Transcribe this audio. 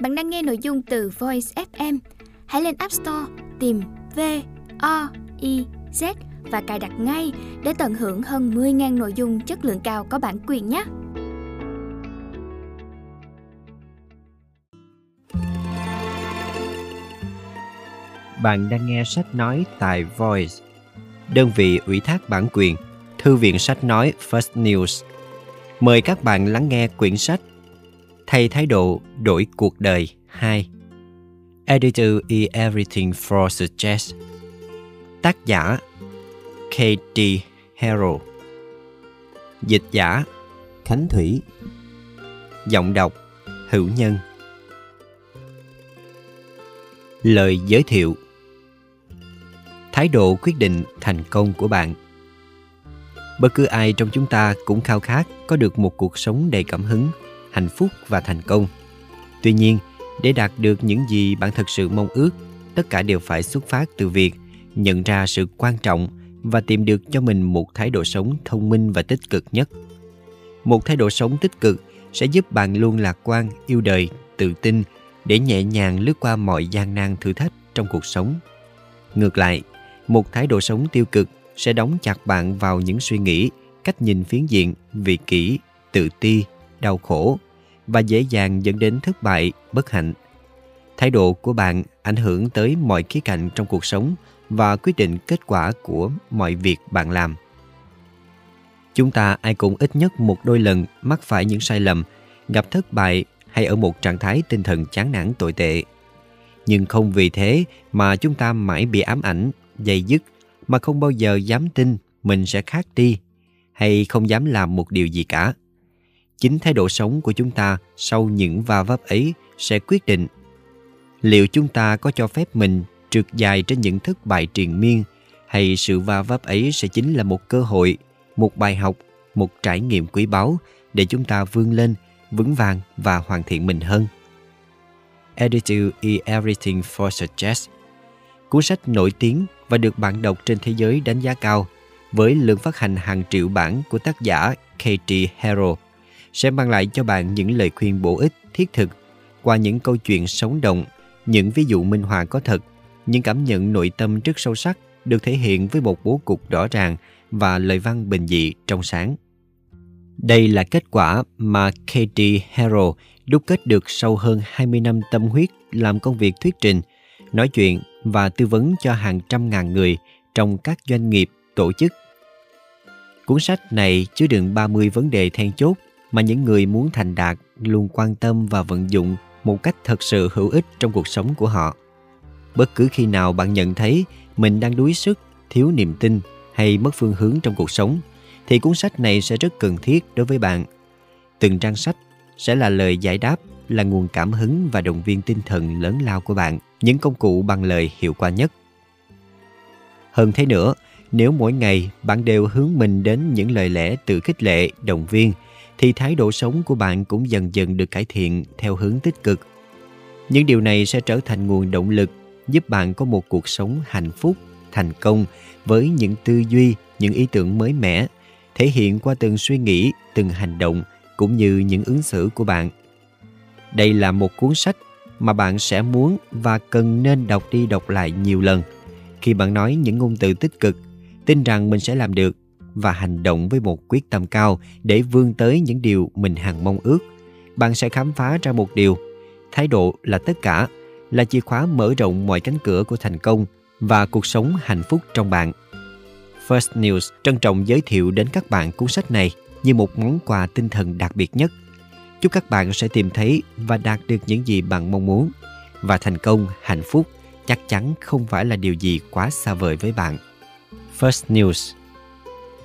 Bạn đang nghe nội dung từ Voice FM. Hãy lên App Store tìm V O I Z và cài đặt ngay để tận hưởng hơn 10.000 nội dung chất lượng cao có bản quyền nhé. Bạn đang nghe sách nói tại Voice, đơn vị ủy thác bản quyền, Thư viện sách nói First News. Mời các bạn lắng nghe quyển sách Thay thái độ đổi cuộc đời. 2 Editor is Everything for Suggest. Tác giả K.D. Harrow Dịch giả Khánh Thủy. Giọng đọc Hữu Nhân. Lời giới thiệu. Thái độ quyết định thành công của bạn. Bất cứ ai trong chúng ta cũng khao khát có được một cuộc sống đầy cảm hứng, hạnh phúc và thành công. Tuy nhiên, để đạt được những gì bạn thật sự mong ước, tất cả đều phải xuất phát từ việc nhận ra sự quan trọng và tìm được cho mình một thái độ sống thông minh và tích cực nhất. Một thái độ sống tích cực sẽ giúp bạn luôn lạc quan, yêu đời, tự tin để nhẹ nhàng lướt qua mọi gian nan thử thách trong cuộc sống. Ngược lại, một thái độ sống tiêu cực sẽ đóng chặt bạn vào những suy nghĩ, cách nhìn phiến diện, vị kỷ, tự ti, đau khổ và dễ dàng dẫn đến thất bại, bất hạnh. Thái độ của bạn ảnh hưởng tới mọi khía cạnh trong cuộc sống và quyết định kết quả của mọi việc bạn làm. Chúng ta ai cũng ít nhất một đôi lần mắc phải những sai lầm, gặp thất bại hay ở một trạng thái tinh thần chán nản tồi tệ. Nhưng không vì thế mà chúng ta mãi bị ám ảnh, dày dứt mà không bao giờ dám tin mình sẽ khác đi hay không dám làm một điều gì cả. Chính thái độ sống của chúng ta sau những va vấp ấy sẽ quyết định liệu chúng ta có cho phép mình trượt dài trên những thất bại triền miên hay sự va vấp ấy sẽ chính là một cơ hội, một bài học, một trải nghiệm quý báu để chúng ta vươn lên, vững vàng và hoàn thiện mình hơn. Attitude is Everything for Success Cuốn sách nổi tiếng và được bạn đọc trên thế giới đánh giá cao với lượng phát hành hàng triệu bản của tác giả Katie Harrow sẽ mang lại cho bạn những lời khuyên bổ ích, thiết thực qua những câu chuyện sống động, những ví dụ minh họa có thật, những cảm nhận nội tâm rất sâu sắc được thể hiện với một bố cục rõ ràng và lời văn bình dị trong sáng. Đây là kết quả mà Katie Harrell Harrow đúc kết được sau hơn 20 năm tâm huyết làm công việc thuyết trình, nói chuyện và tư vấn cho hàng trăm ngàn người trong các doanh nghiệp, tổ chức. Cuốn sách này chứa đựng 30 vấn đề then chốt mà những người muốn thành đạt luôn quan tâm và vận dụng một cách thật sự hữu ích trong cuộc sống của họ. Bất cứ khi nào bạn nhận thấy mình đang đuối sức, thiếu niềm tin hay mất phương hướng trong cuộc sống, thì cuốn sách này sẽ rất cần thiết đối với bạn. Từng trang sách sẽ là lời giải đáp, là nguồn cảm hứng và động viên tinh thần lớn lao của bạn những công cụ bằng lời hiệu quả nhất. Hơn thế nữa, nếu mỗi ngày bạn đều hướng mình đến những lời lẽ tự khích lệ, động viên, thì thái độ sống của bạn cũng dần dần được cải thiện theo hướng tích cực. Những điều này sẽ trở thành nguồn động lực giúp bạn có một cuộc sống hạnh phúc, thành công với những tư duy, những ý tưởng mới mẻ, thể hiện qua từng suy nghĩ, từng hành động cũng như những ứng xử của bạn. Đây là một cuốn sách mà bạn sẽ muốn và cần nên đọc đi đọc lại nhiều lần. Khi bạn nói những ngôn từ tích cực, tin rằng mình sẽ làm được và hành động với một quyết tâm cao để vươn tới những điều mình hằng mong ước, bạn sẽ khám phá ra một điều. Thái độ là tất cả, là chìa khóa mở rộng mọi cánh cửa của thành công và cuộc sống hạnh phúc trong bạn. First News trân trọng giới thiệu đến các bạn cuốn sách này như một món quà tinh thần đặc biệt nhất – Chúc các bạn sẽ tìm thấy và đạt được những gì bạn mong muốn. Và thành công, hạnh phúc chắc chắn không phải là điều gì quá xa vời với bạn. First News